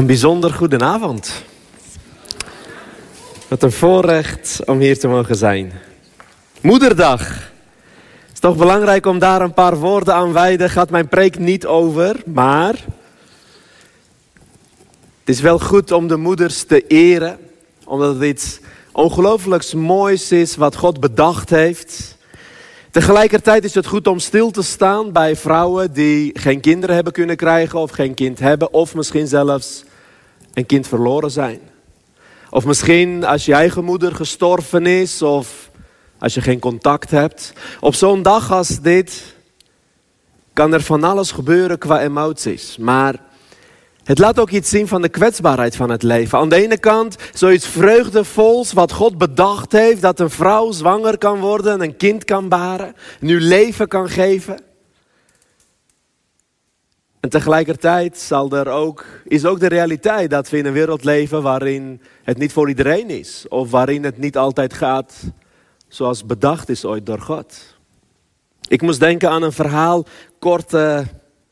Een bijzonder goedenavond. Wat een voorrecht om hier te mogen zijn. Moederdag. Het is toch belangrijk om daar een paar woorden aan wijden. Gaat mijn preek niet over, maar het is wel goed om de moeders te eren, omdat het iets ongelooflijks moois is wat God bedacht heeft. Tegelijkertijd is het goed om stil te staan bij vrouwen die geen kinderen hebben kunnen krijgen of geen kind hebben, of misschien zelfs een kind verloren zijn. Of misschien als je eigen moeder gestorven is of als je geen contact hebt. Op zo'n dag als dit kan er van alles gebeuren qua emoties. Maar het laat ook iets zien van de kwetsbaarheid van het leven. Aan de ene kant zoiets vreugdevols wat God bedacht heeft. Dat een vrouw zwanger kan worden en een kind kan baren. Nu leven kan geven. En tegelijkertijd zal er ook, is ook de realiteit dat we in een wereld leven waarin het niet voor iedereen is. Of waarin het niet altijd gaat zoals bedacht is ooit door God. Ik moest denken aan een verhaal, kort, uh,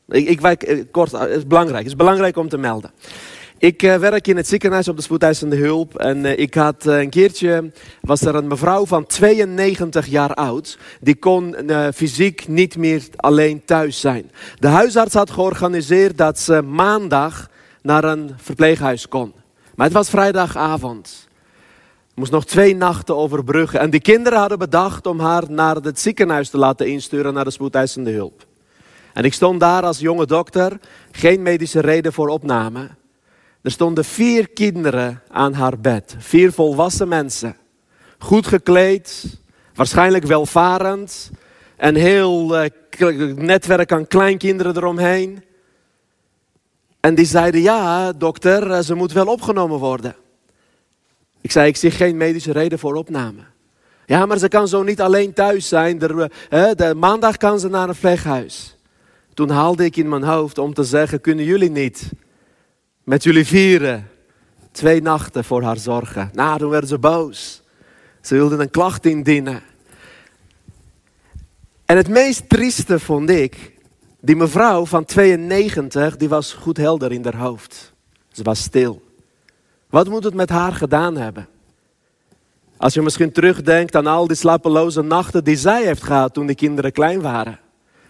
ik, ik wijk, eh, kort, het is belangrijk, het is belangrijk om te melden. Ik uh, werk in het ziekenhuis op de spoedeisende hulp. En uh, ik had uh, een keertje, was er een mevrouw van 92 jaar oud. Die kon fysiek niet meer alleen thuis zijn. De huisarts had georganiseerd dat ze maandag naar een verpleeghuis kon. Maar het was vrijdagavond. Moest nog twee nachten overbruggen. En die kinderen hadden bedacht om haar naar het ziekenhuis te laten insturen naar de spoedeisende hulp. En ik stond daar als jonge dokter, geen medische reden voor opname. Er stonden vier kinderen aan haar bed. Vier volwassen mensen. Goed gekleed, waarschijnlijk welvarend. Een heel uh, netwerk aan kleinkinderen eromheen. En die zeiden, ja dokter, eh, ze moet wel opgenomen worden. Ik zei, ik zie geen medische reden voor opname. Ja, maar ze kan zo niet alleen thuis zijn. De, uh, de maandag kan ze naar een vleeghuis. Toen haalde ik in mijn hoofd om te zeggen, kunnen jullie niet met jullie vieren twee nachten voor haar zorgen. Nou, toen werden ze boos. Ze wilden een klacht indienen. En het meest trieste vond ik, die mevrouw van 92, die was goed helder in haar hoofd. Ze was stil. Wat moet het met haar gedaan hebben? Als je misschien terugdenkt aan al die slapeloze nachten die zij heeft gehad toen de kinderen klein waren.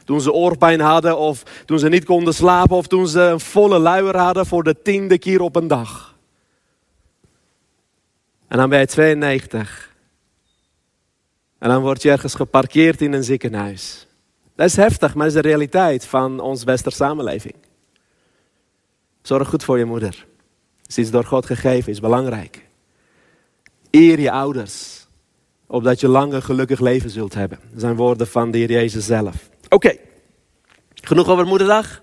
Toen ze oorpijn hadden of toen ze niet konden slapen of toen ze een volle luier hadden voor de tiende keer op een dag. En dan ben je 92. En dan word je ergens geparkeerd in een ziekenhuis. Dat is heftig, maar dat is de realiteit van onze westerse samenleving. Zorg goed voor je moeder. Het is iets door God gegeven, is belangrijk. Eer je ouders, opdat je lang gelukkig leven zult hebben. Dat zijn woorden van de Heer Jezus zelf. Oké, genoeg over moederdag.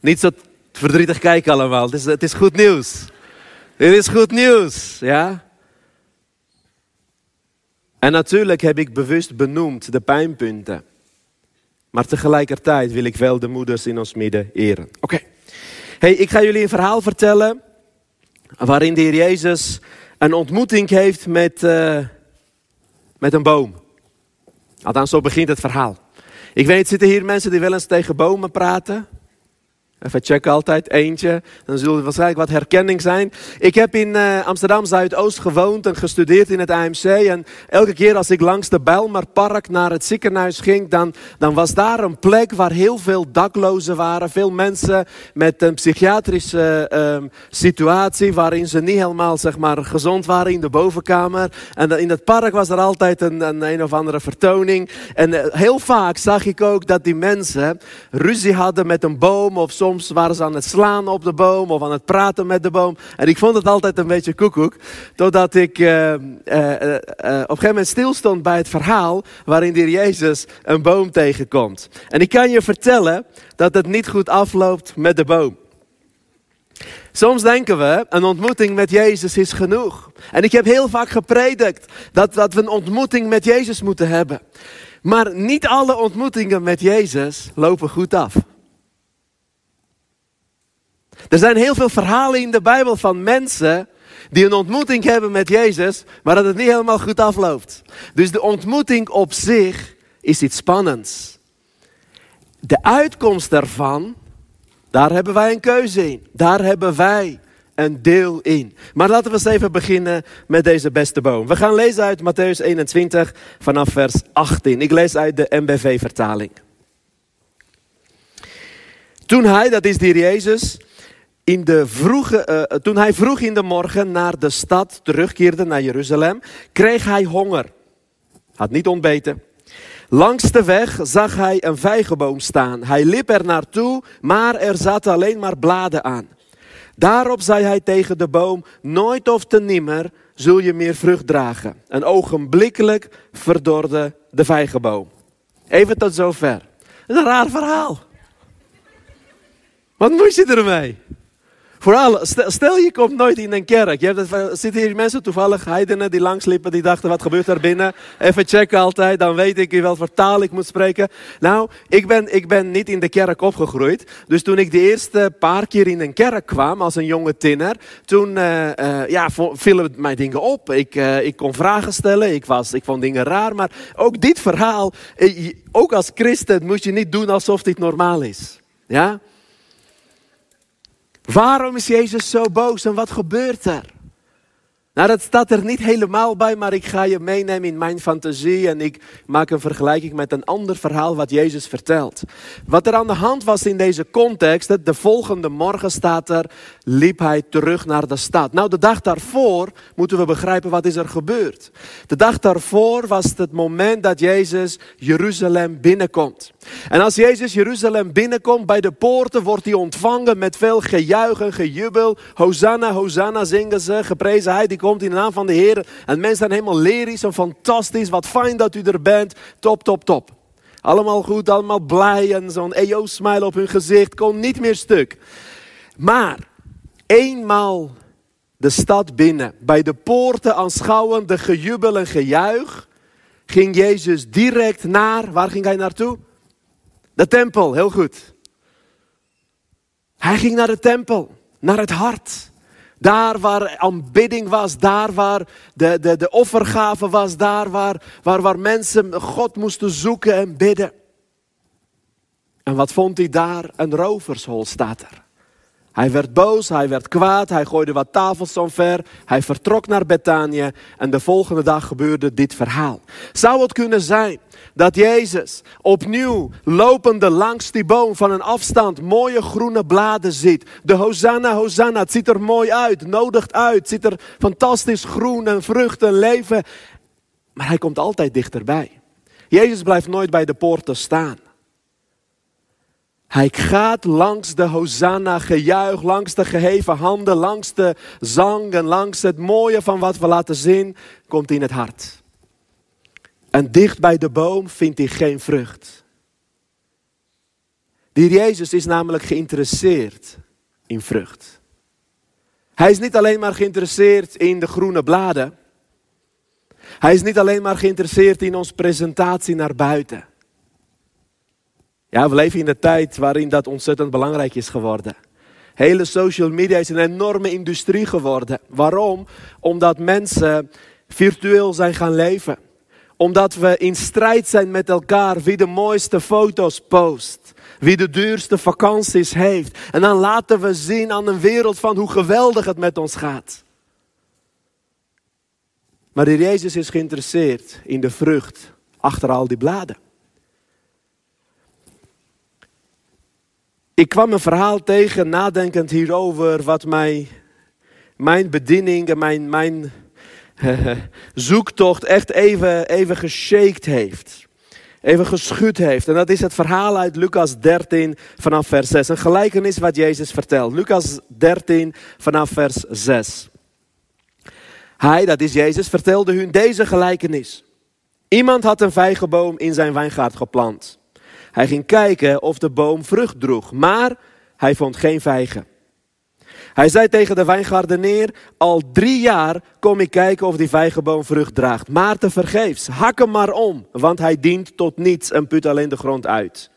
Niet zo verdrietig kijken allemaal. Het is, het is goed nieuws. Dit is goed nieuws, ja. En natuurlijk heb ik bewust benoemd de pijnpunten. Maar tegelijkertijd wil ik wel de moeders in ons midden eren. Oké. Hey, ik ga jullie een verhaal vertellen waarin de Heer Jezus een ontmoeting heeft met, uh, met een boom. Althans, zo begint het verhaal. Ik weet, zitten hier mensen die wel eens tegen bomen praten? Even checken altijd, eentje. Dan zullen er waarschijnlijk wat herkenning zijn. Ik heb in uh, Amsterdam Zuidoost gewoond en gestudeerd in het AMC. En elke keer als ik langs de Bijlmerpark naar het ziekenhuis ging, dan, dan was daar een plek waar heel veel daklozen waren. Veel mensen met een psychiatrische uh, situatie waarin ze niet helemaal zeg maar, gezond waren in de bovenkamer. En in het park was er altijd een, een, of andere vertoning. En uh, heel vaak zag ik ook dat die mensen ruzie hadden met een boom of soms Soms waren ze aan het slaan op de boom of aan het praten met de boom. En ik vond het altijd een beetje koekoek. Totdat ik uh, uh, uh, op een gegeven moment stilstond bij het verhaal waarin de Jezus een boom tegenkomt. En ik kan je vertellen dat het niet goed afloopt met de boom. Soms denken we, een ontmoeting met Jezus is genoeg. En ik heb heel vaak gepredikt dat, dat we een ontmoeting met Jezus moeten hebben. Maar niet alle ontmoetingen met Jezus lopen goed af. Er zijn heel veel verhalen in de Bijbel van mensen die een ontmoeting hebben met Jezus, maar dat het niet helemaal goed afloopt. Dus de ontmoeting op zich is iets spannends. De uitkomst daarvan, daar hebben wij een keuze in. Daar hebben wij een deel in. Maar laten we eens even beginnen met deze beste boom. We gaan lezen uit Matthäus 21 vanaf vers 18. Ik lees uit de MBV-vertaling. Toen hij, dat is die Jezus, in de vroege, uh, toen hij vroeg in de morgen naar de stad terugkeerde, naar Jeruzalem, kreeg hij honger. Had niet ontbeten. Langs de weg zag hij een vijgenboom staan. Hij liep er naartoe, maar er zaten alleen maar bladen aan. Daarop zei hij tegen de boom: Nooit of te nimmer zul je meer vrucht dragen. En ogenblikkelijk verdorde de vijgenboom. Even tot zover. Een raar verhaal. Wat moet je ermee? Vooral, stel je komt nooit in een kerk. Je hebt zitten hier mensen toevallig, heidenen die langsliepen, die dachten wat gebeurt er binnen. Even checken altijd, dan weet ik welke taal ik moet spreken. Nou, ik ben, ik ben niet in de kerk opgegroeid. Dus toen ik de eerste paar keer in een kerk kwam als een jonge tinner, toen uh, ja, vielen mij dingen op. Ik, uh, ik kon vragen stellen, ik, was, ik vond dingen raar. Maar ook dit verhaal, ook als christen moet je niet doen alsof dit normaal is. Ja? Waarom is Jezus zo boos en wat gebeurt er? Nou, dat staat er niet helemaal bij, maar ik ga je meenemen in mijn fantasie en ik maak een vergelijking met een ander verhaal wat Jezus vertelt. Wat er aan de hand was in deze context, de volgende morgen staat er, liep hij terug naar de stad. Nou, de dag daarvoor moeten we begrijpen wat is er gebeurd. De dag daarvoor was het moment dat Jezus Jeruzalem binnenkomt. En als Jezus Jeruzalem binnenkomt, bij de poorten wordt hij ontvangen met veel gejuich en gejubel. Hosanna, Hosanna zingen ze, geprezen hij die komt in de naam van de Heer. En mensen zijn helemaal lyrisch en fantastisch. Wat fijn dat u er bent. Top, top, top. Allemaal goed, allemaal blij en zo'n EO-smile op hun gezicht. Kon niet meer stuk. Maar eenmaal de stad binnen, bij de poorten aanschouwend de gejubel en gejuich, ging Jezus direct naar, waar ging hij naartoe? De tempel, heel goed. Hij ging naar de tempel, naar het hart. Daar waar aanbidding was, daar waar de, de, de offergave was, daar waar, waar, waar mensen God moesten zoeken en bidden. En wat vond hij daar? Een rovershol staat er. Hij werd boos, hij werd kwaad, hij gooide wat tafels omver, hij vertrok naar Betanië en de volgende dag gebeurde dit verhaal. Zou het kunnen zijn dat Jezus opnieuw lopende langs die boom van een afstand mooie groene bladen ziet? De Hosanna, Hosanna, het ziet er mooi uit, nodigt uit, het ziet er fantastisch groen en vruchten en leven. Maar hij komt altijd dichterbij. Jezus blijft nooit bij de poorten staan. Hij gaat langs de hosanna gejuich, langs de geheven handen, langs de zang en langs het mooie van wat we laten zien, komt in het hart. En dicht bij de boom vindt hij geen vrucht. Die Jezus is namelijk geïnteresseerd in vrucht. Hij is niet alleen maar geïnteresseerd in de groene bladen. Hij is niet alleen maar geïnteresseerd in onze presentatie naar buiten. Ja, we leven in een tijd waarin dat ontzettend belangrijk is geworden. Hele social media is een enorme industrie geworden. Waarom? Omdat mensen virtueel zijn gaan leven. Omdat we in strijd zijn met elkaar wie de mooiste foto's post. Wie de duurste vakanties heeft. En dan laten we zien aan een wereld van hoe geweldig het met ons gaat. Maar de Jezus is geïnteresseerd in de vrucht achter al die bladen. Ik kwam een verhaal tegen, nadenkend hierover, wat mij, mijn bediening en mijn, mijn zoektocht echt even, even geshaked heeft. Even geschud heeft. En dat is het verhaal uit Lucas 13 vanaf vers 6. Een gelijkenis wat Jezus vertelt. Lucas 13 vanaf vers 6. Hij, dat is Jezus, vertelde hun deze gelijkenis. Iemand had een vijgenboom in zijn wijngaard geplant. Hij ging kijken of de boom vrucht droeg, maar hij vond geen vijgen. Hij zei tegen de wijngaardeneer, al drie jaar kom ik kijken of die vijgenboom vrucht draagt. Maar te vergeefs, hak hem maar om, want hij dient tot niets en put alleen de grond uit.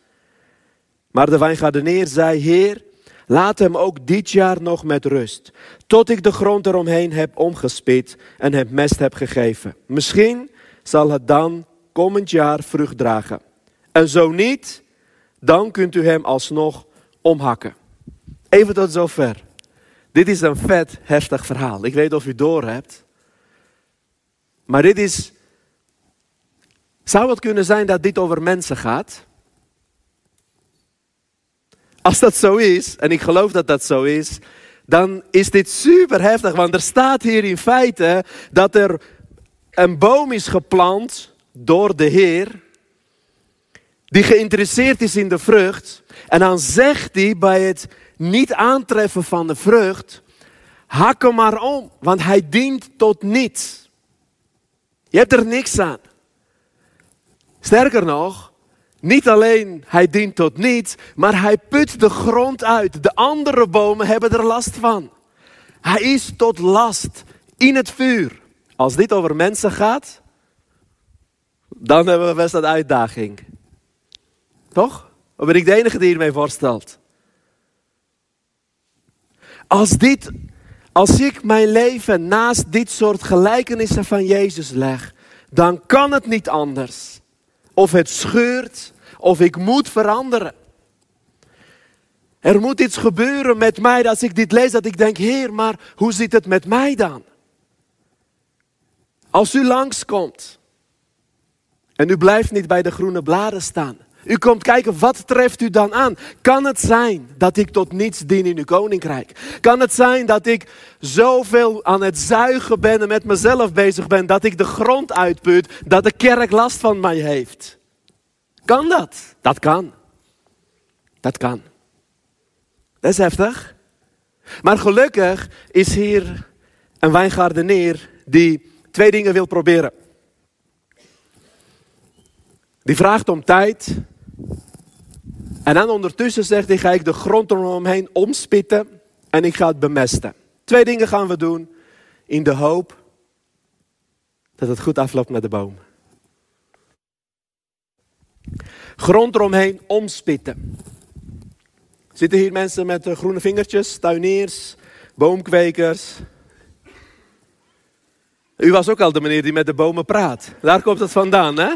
Maar de wijngaardeneer zei, heer, laat hem ook dit jaar nog met rust, tot ik de grond eromheen heb omgespit en hem mest heb gegeven. Misschien zal het dan komend jaar vrucht dragen. En zo niet, dan kunt u hem alsnog omhakken. Even tot zover. Dit is een vet heftig verhaal. Ik weet of u door hebt. Maar dit is. Zou het kunnen zijn dat dit over mensen gaat? Als dat zo is, en ik geloof dat dat zo is, dan is dit super heftig. Want er staat hier in feite dat er een boom is geplant door de Heer, die geïnteresseerd is in de vrucht. En dan zegt hij bij het niet aantreffen van de vrucht, hak hem maar om, want hij dient tot niets. Je hebt er niks aan. Sterker nog, niet alleen hij dient tot niets, maar hij put de grond uit. De andere bomen hebben er last van. Hij is tot last in het vuur. Als dit over mensen gaat, dan hebben we best een uitdaging. Toch? Of ben ik de enige die hiermee voorstelt? Als dit, als ik mijn leven naast dit soort gelijkenissen van Jezus leg, dan kan het niet anders. Of het scheurt, of ik moet veranderen. Er moet iets gebeuren met mij als ik dit lees, dat ik denk, Heer, maar hoe zit het met mij dan? Als u langskomt en u blijft niet bij de groene bladen staan, u komt kijken, wat treft u dan aan? Kan het zijn dat ik tot niets dien in uw koninkrijk? Kan het zijn dat ik zoveel aan het zuigen ben en met mezelf bezig ben, dat ik de grond uitput, dat de kerk last van mij heeft? Kan dat? Dat kan. Dat kan. Dat is heftig. Maar gelukkig is hier een wijngaardeneer die twee dingen wil proberen. Die vraagt om tijd. En dan ondertussen zegt hij, ga ik de grond eromheen omspitten en ik ga het bemesten. Twee dingen gaan we doen in de hoop dat het goed afloopt met de boom. Grond eromheen omspitten. Zitten hier mensen met eh, groene vingertjes, tuiniers, boomkwekers? U was ook al de meneer die met de bomen praat. Daar komt het vandaan, hè?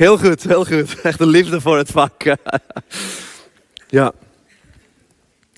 Heel goed, heel goed. Echt een liefde voor het vak. ja.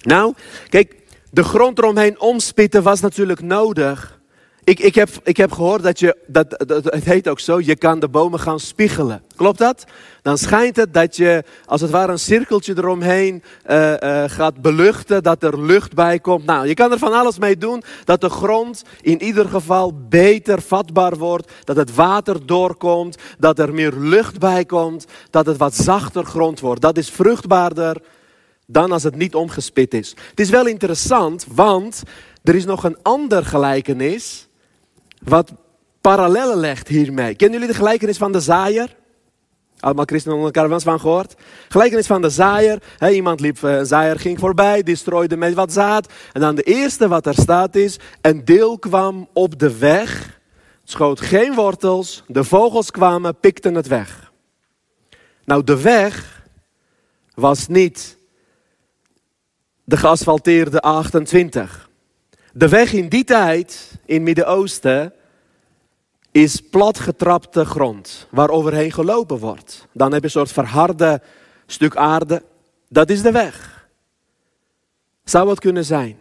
Nou, kijk, de grond eromheen omspitten was natuurlijk nodig. Ik, ik, heb, ik heb gehoord dat je, dat, het heet ook zo, je kan de bomen gaan spiegelen. Klopt dat? Dan schijnt het dat je als het ware een cirkeltje eromheen uh, uh, gaat beluchten, dat er lucht bij komt. Nou, je kan er van alles mee doen dat de grond in ieder geval beter vatbaar wordt, dat het water doorkomt, dat er meer lucht bij komt, dat het wat zachter grond wordt. Dat is vruchtbaarder dan als het niet omgespit is. Het is wel interessant, want er is nog een ander gelijkenis wat parallellen legt hiermee. Kennen jullie de gelijkenis van de zaaier? Allemaal christenen onder elkaar van gehoord. Gelijkenis van de zaaier. iemand liep, eh, een zaaier ging voorbij, die met wat zaad. En dan de eerste wat er staat is, een deel kwam op de weg, schoot geen wortels, de vogels kwamen, pikten het weg. Nou, de weg was niet de geasfalteerde 28. De weg in die tijd, in Midden-Oosten, is platgetrapte grond waar overheen gelopen wordt. Dan heb je een soort verharde stuk aarde. Dat is de weg. Zou het kunnen zijn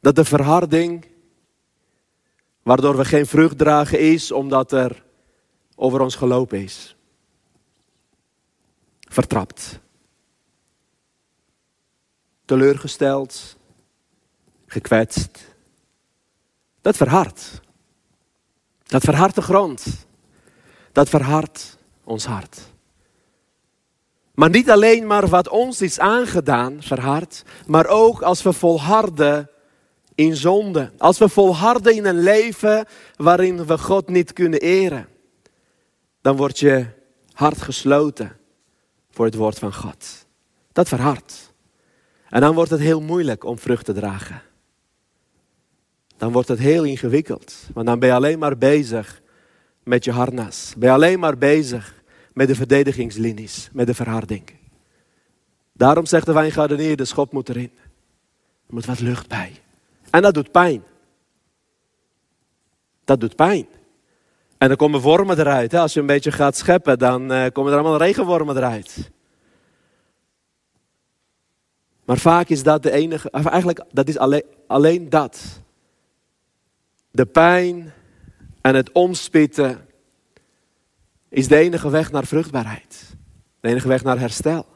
dat de verharding, waardoor we geen vrucht dragen, is omdat er over ons gelopen is? Vertrapt. Teleurgesteld, gekwetst. Dat verhardt. Dat verhardt de grond. Dat verhardt ons hart. Maar niet alleen maar wat ons is aangedaan, verhard, maar ook als we volharden in zonde. Als we volharden in een leven waarin we God niet kunnen eren. Dan wordt je hart gesloten voor het woord van God. Dat verhardt. En dan wordt het heel moeilijk om vrucht te dragen dan wordt het heel ingewikkeld. Want dan ben je alleen maar bezig met je harnas. Ben je alleen maar bezig met de verdedigingslinies, met de verharding. Daarom zegt de wijngaardenier, de schop moet erin. Er moet wat lucht bij. En dat doet pijn. Dat doet pijn. En dan komen wormen eruit. Als je een beetje gaat scheppen, dan uh, komen er allemaal regenwormen eruit. Maar vaak is dat de enige, eigenlijk dat is alleen, alleen dat. De pijn en het omspitten is de enige weg naar vruchtbaarheid. De enige weg naar herstel.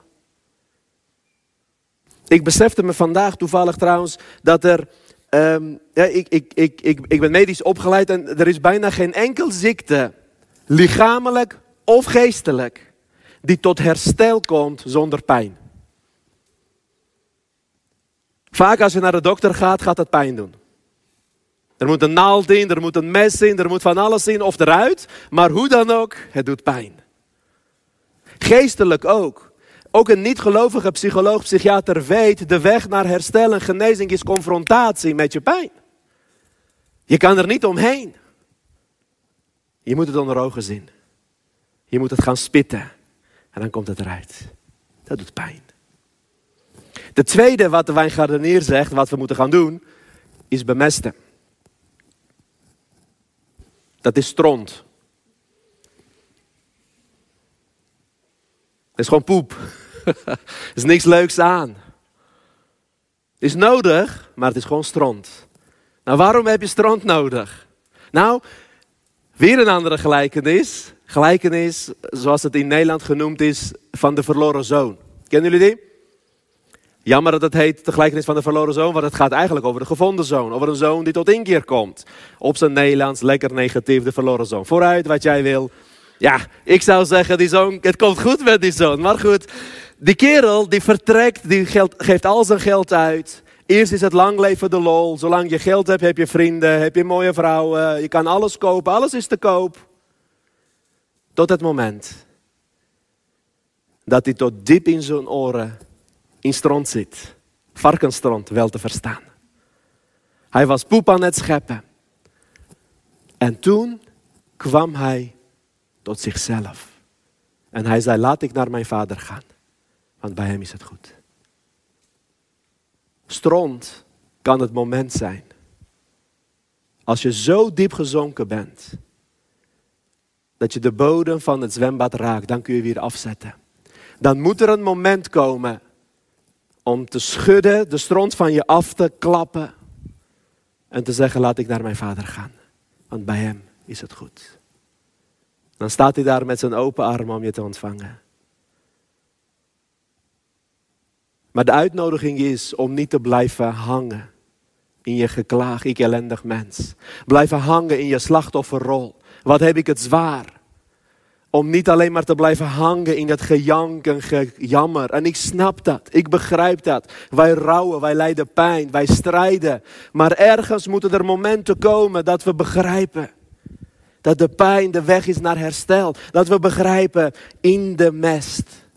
Ik besefte me vandaag toevallig trouwens dat er. Um, ja, ik, ik, ik, ik, ik ben medisch opgeleid en er is bijna geen enkel ziekte, lichamelijk of geestelijk, die tot herstel komt zonder pijn. Vaak als je naar de dokter gaat, gaat het pijn doen. Er moet een naald in, er moet een mes in, er moet van alles in of eruit. Maar hoe dan ook, het doet pijn. Geestelijk ook. Ook een niet-gelovige psycholoog, psychiater weet, de weg naar herstel en genezing is confrontatie met je pijn. Je kan er niet omheen. Je moet het onder ogen zien. Je moet het gaan spitten. En dan komt het eruit. Dat doet pijn. De tweede wat de wijngaardenier zegt, wat we moeten gaan doen, is bemesten. Dat is stront. Dat is gewoon poep. er is niks leuks aan. Het is nodig, maar het is gewoon stront. Nou, waarom heb je stront nodig? Nou, weer een andere gelijkenis. Gelijkenis, zoals het in Nederland genoemd is, van de verloren zoon. Kennen jullie die? Jammer dat het heet de gelijkenis van de verloren zoon, want het gaat eigenlijk over de gevonden zoon. Over een zoon die tot inkeer komt. Op zijn Nederlands, lekker negatief, de verloren zoon. Vooruit, wat jij wil. Ja, ik zou zeggen, die zoon, het komt goed met die zoon. Maar goed, die kerel die vertrekt, die geld, geeft al zijn geld uit. Eerst is het lang leven de lol. Zolang je geld hebt, heb je vrienden, heb je mooie vrouwen. Je kan alles kopen, alles is te koop. Tot het moment dat hij tot diep in zijn oren in stront zit. Varkenstront wel te verstaan. Hij was poep aan het scheppen. En toen kwam hij tot zichzelf. En hij zei, laat ik naar mijn vader gaan. Want bij hem is het goed. Stront kan het moment zijn. Als je zo diep gezonken bent. Dat je de bodem van het zwembad raakt. Dan kun je weer afzetten. Dan moet er een moment komen om te schudden, de stront van je af te klappen en te zeggen, laat ik naar mijn vader gaan, want bij hem is het goed. Dan staat hij daar met zijn open armen om je te ontvangen. Maar de uitnodiging is om niet te blijven hangen in je geklaag, ik ellendig mens. Blijven hangen in je slachtofferrol. Wat heb ik het zwaar? Om niet alleen maar te blijven hangen in het gejank en gejammer. En ik snap dat, ik begrijp dat. Wij rouwen, wij lijden pijn, wij strijden. Maar ergens moeten er momenten komen dat we begrijpen. Dat de pijn de weg is naar herstel. Dat we begrijpen, in de mest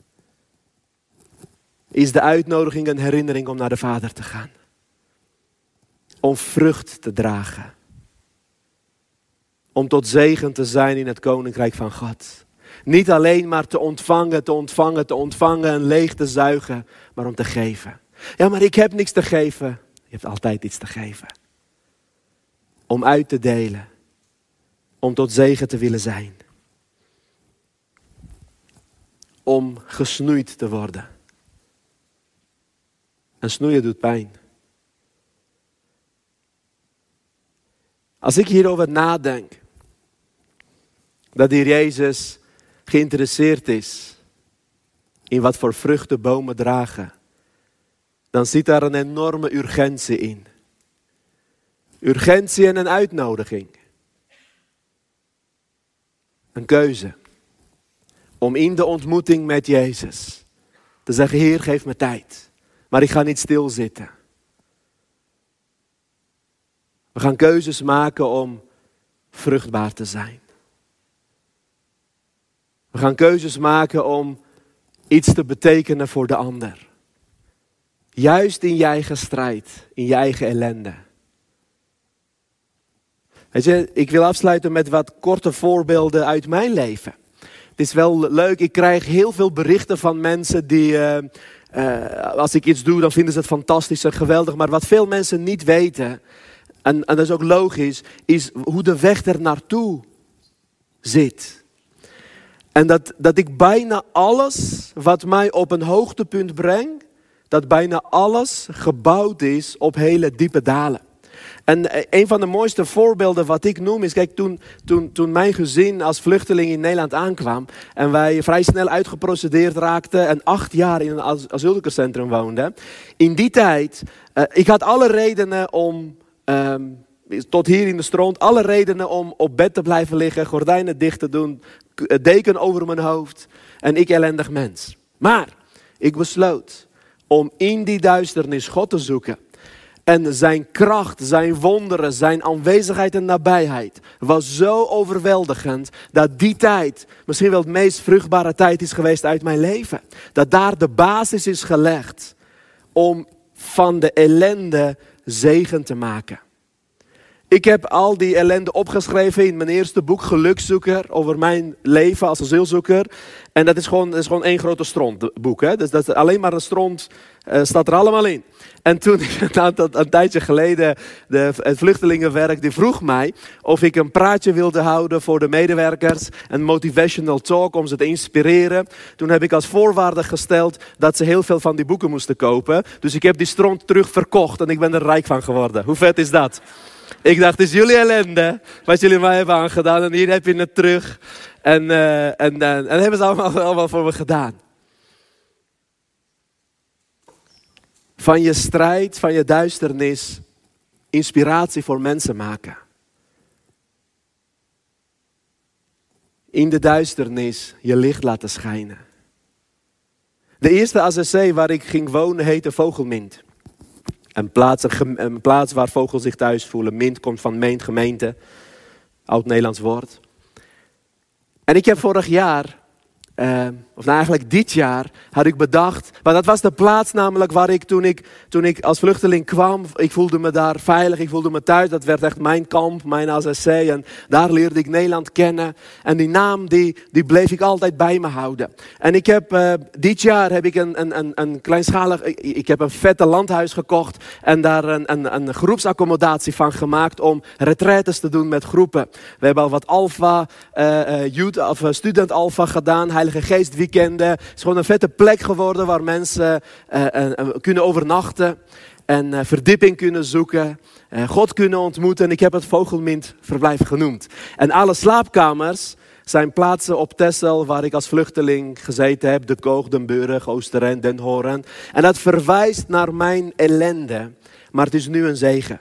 is de uitnodiging een herinnering om naar de Vader te gaan. Om vrucht te dragen. Om tot zegen te zijn in het koninkrijk van God. Niet alleen maar te ontvangen, te ontvangen, te ontvangen en leeg te zuigen, maar om te geven. Ja, maar ik heb niks te geven. Je hebt altijd iets te geven. Om uit te delen. Om tot zegen te willen zijn. Om gesnoeid te worden. En snoeien doet pijn. Als ik hierover nadenk, dat hier Jezus geïnteresseerd is in wat voor vruchten bomen dragen, dan zit daar een enorme urgentie in. Urgentie en een uitnodiging. Een keuze. Om in de ontmoeting met Jezus te zeggen, Heer, geef me tijd. Maar ik ga niet stilzitten. We gaan keuzes maken om vruchtbaar te zijn. We gaan keuzes maken om iets te betekenen voor de ander. Juist in je eigen strijd, in je eigen ellende. Weet je, ik wil afsluiten met wat korte voorbeelden uit mijn leven. Het is wel leuk, ik krijg heel veel berichten van mensen die, uh, uh, als ik iets doe, dan vinden ze het fantastisch en geweldig. Maar wat veel mensen niet weten, en, en dat is ook logisch, is hoe de weg er naartoe zit. En dat, dat ik bijna alles wat mij op een hoogtepunt brengt, dat bijna alles gebouwd is op hele diepe dalen. En eh, een van de mooiste voorbeelden wat ik noem is, kijk, toen, toen, toen mijn gezin als vluchteling in Nederland aankwam en wij vrij snel uitgeprocedeerd raakten en acht jaar in een asielzoekerscentrum woonden. In die tijd, uh, ik had alle redenen om, um, tot hier in de stront, alle redenen om op bed te blijven liggen, gordijnen dicht te doen, deken over mijn hoofd en ik ellendig mens. Maar ik besloot om in die duisternis God te zoeken. En zijn kracht, zijn wonderen, zijn aanwezigheid en nabijheid was zo overweldigend dat die tijd misschien wel het meest vruchtbare tijd is geweest uit mijn leven. Dat daar de basis is gelegd om van de ellende zegen te maken. Ik heb al die ellende opgeschreven in mijn eerste boek, Gelukzoeker, over mijn leven als asielzoeker. En dat is gewoon, dat is gewoon één grote strontboek. Hè? Dus dat is alleen maar een stront uh, staat er allemaal in. En toen, een, een tijdje geleden, de, het vluchtelingenwerk, die vroeg mij of ik een praatje wilde houden voor de medewerkers. Een motivational talk om ze te inspireren. Toen heb ik als voorwaarde gesteld dat ze heel veel van die boeken moesten kopen. Dus ik heb die stront terug verkocht en ik ben er rijk van geworden. Hoe vet is dat? Ik dacht, het is jullie ellende wat jullie mij hebben aangedaan. En hier heb je het terug. En, uh, en, en, en, en hebben ze allemaal, allemaal voor me gedaan. Van je strijd, van je duisternis, inspiratie voor mensen maken. In de duisternis je licht laten schijnen. De eerste AZC waar ik ging wonen heette Vogelmint. Een plaats, een plaats waar vogels zich thuis voelen. Mint komt van meent, gemeente. Oud-Nederlands woord. En ik heb vorig jaar uh, of nou eigenlijk dit jaar, had ik bedacht. Maar dat was de plaats namelijk waar ik toen, ik toen ik als vluchteling kwam. Ik voelde me daar veilig, ik voelde me thuis. Dat werd echt mijn kamp, mijn AZC. En daar leerde ik Nederland kennen. En die naam die, die bleef ik altijd bij me houden. En ik heb, uh, dit jaar heb ik een, een, een, een kleinschalig, ik, heb een vette landhuis gekocht. En daar een, een, een groepsaccommodatie van gemaakt om retraites te doen met groepen. We hebben al wat alfa, uh, youth, of student alfa gedaan. Heilige Geest weekenden. Het is gewoon een vette plek geworden waar mensen uh, uh, kunnen overnachten. En verdieping kunnen zoeken. God kunnen ontmoeten. En ik heb het Vogelmintverblijf genoemd. En alle slaapkamers zijn plaatsen op Texel waar ik als vluchteling gezeten heb. De Koog, Den Burg, Oosteren, Den Horen. En dat verwijst naar mijn ellende. Maar het is nu een zegen.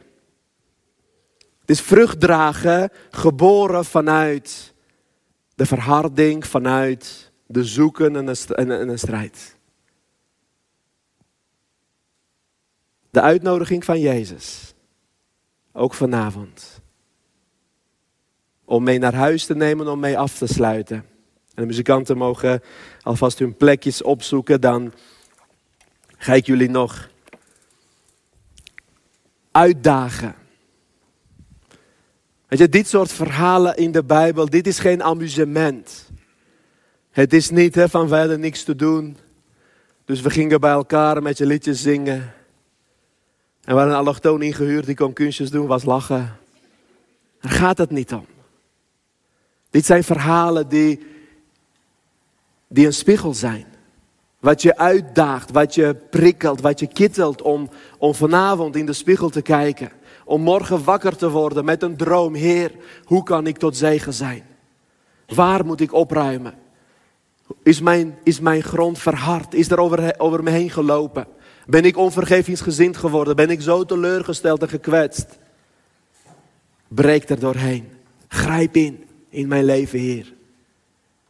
Het is vruchtdragen, geboren vanuit de verharding, vanuit de zoeken en een, een strijd. De uitnodiging van Jezus, ook vanavond, om mee naar huis te nemen, om mee af te sluiten. En de muzikanten mogen alvast hun plekjes opzoeken, dan ga ik jullie nog uitdagen. Weet je, dit soort verhalen in de Bijbel, dit is geen amusement. Het is niet hè, van verder niks te doen. Dus we gingen bij elkaar met je liedjes zingen. En we hadden een allochtoon ingehuurd die kon kunstjes doen, was lachen. Daar gaat het niet om. Dit zijn verhalen die, die een spiegel zijn. Wat je uitdaagt, wat je prikkelt, wat je kittelt om, om vanavond in de spiegel te kijken. Om morgen wakker te worden met een droom. Heer, hoe kan ik tot zegen zijn? Waar moet ik opruimen? Is mijn, is mijn grond verhard? Is er over, over me heen gelopen? Ben ik onvergevingsgezind geworden? Ben ik zo teleurgesteld en gekwetst? Breek er doorheen. Grijp in in mijn leven, Heer.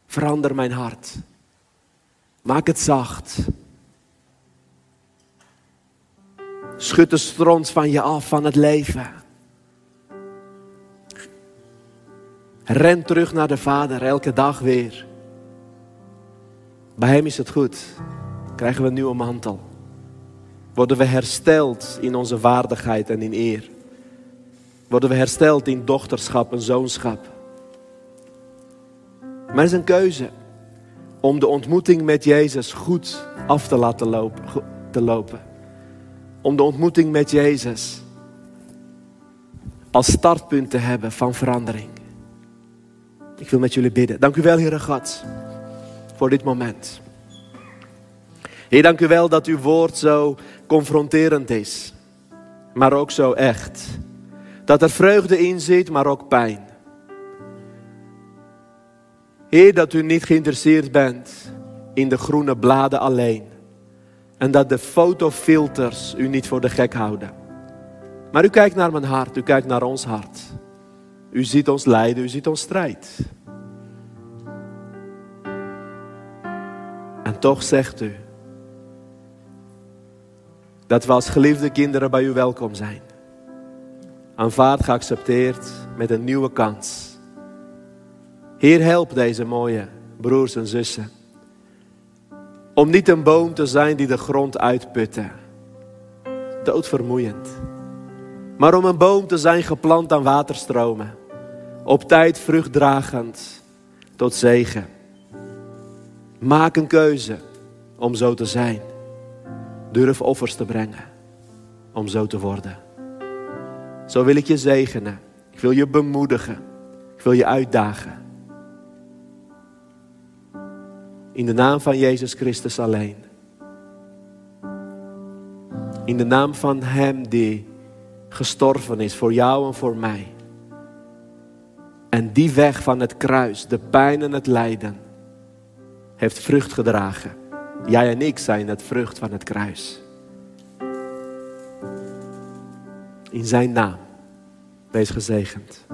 Verander mijn hart. Maak het zacht. Schud de stront van je af van het leven. Ren terug naar de Vader elke dag weer. Bij Hem is het goed. Krijgen we een nieuwe mantel. Worden we hersteld in onze waardigheid en in eer. Worden we hersteld in dochterschap en zoonschap. Maar is een keuze om de ontmoeting met Jezus goed af te laten lopen, te lopen. Om de ontmoeting met Jezus als startpunt te hebben van verandering. Ik wil met jullie bidden. Dank u wel, Heere God voor dit moment. Heer, dank u wel dat uw woord zo confronterend is, maar ook zo echt. Dat er vreugde in zit, maar ook pijn. Heer, dat u niet geïnteresseerd bent in de groene bladen alleen. En dat de fotofilters u niet voor de gek houden. Maar u kijkt naar mijn hart, u kijkt naar ons hart. U ziet ons lijden, u ziet ons strijd. Toch zegt u dat we als geliefde kinderen bij u welkom zijn. Aanvaard, geaccepteerd met een nieuwe kans. Heer, help deze mooie broers en zussen. Om niet een boom te zijn die de grond uitputte. Doodvermoeiend. Maar om een boom te zijn geplant aan waterstromen. Op tijd vruchtdragend tot zegen. Maak een keuze om zo te zijn. Durf offers te brengen om zo te worden. Zo wil ik je zegenen. Ik wil je bemoedigen. Ik wil je uitdagen. In de naam van Jezus Christus alleen. In de naam van Hem die gestorven is voor jou en voor mij. En die weg van het kruis, de pijn en het lijden, heeft vrucht gedragen. Jij en ik zijn het vrucht van het kruis. In Zijn naam, wees gezegend.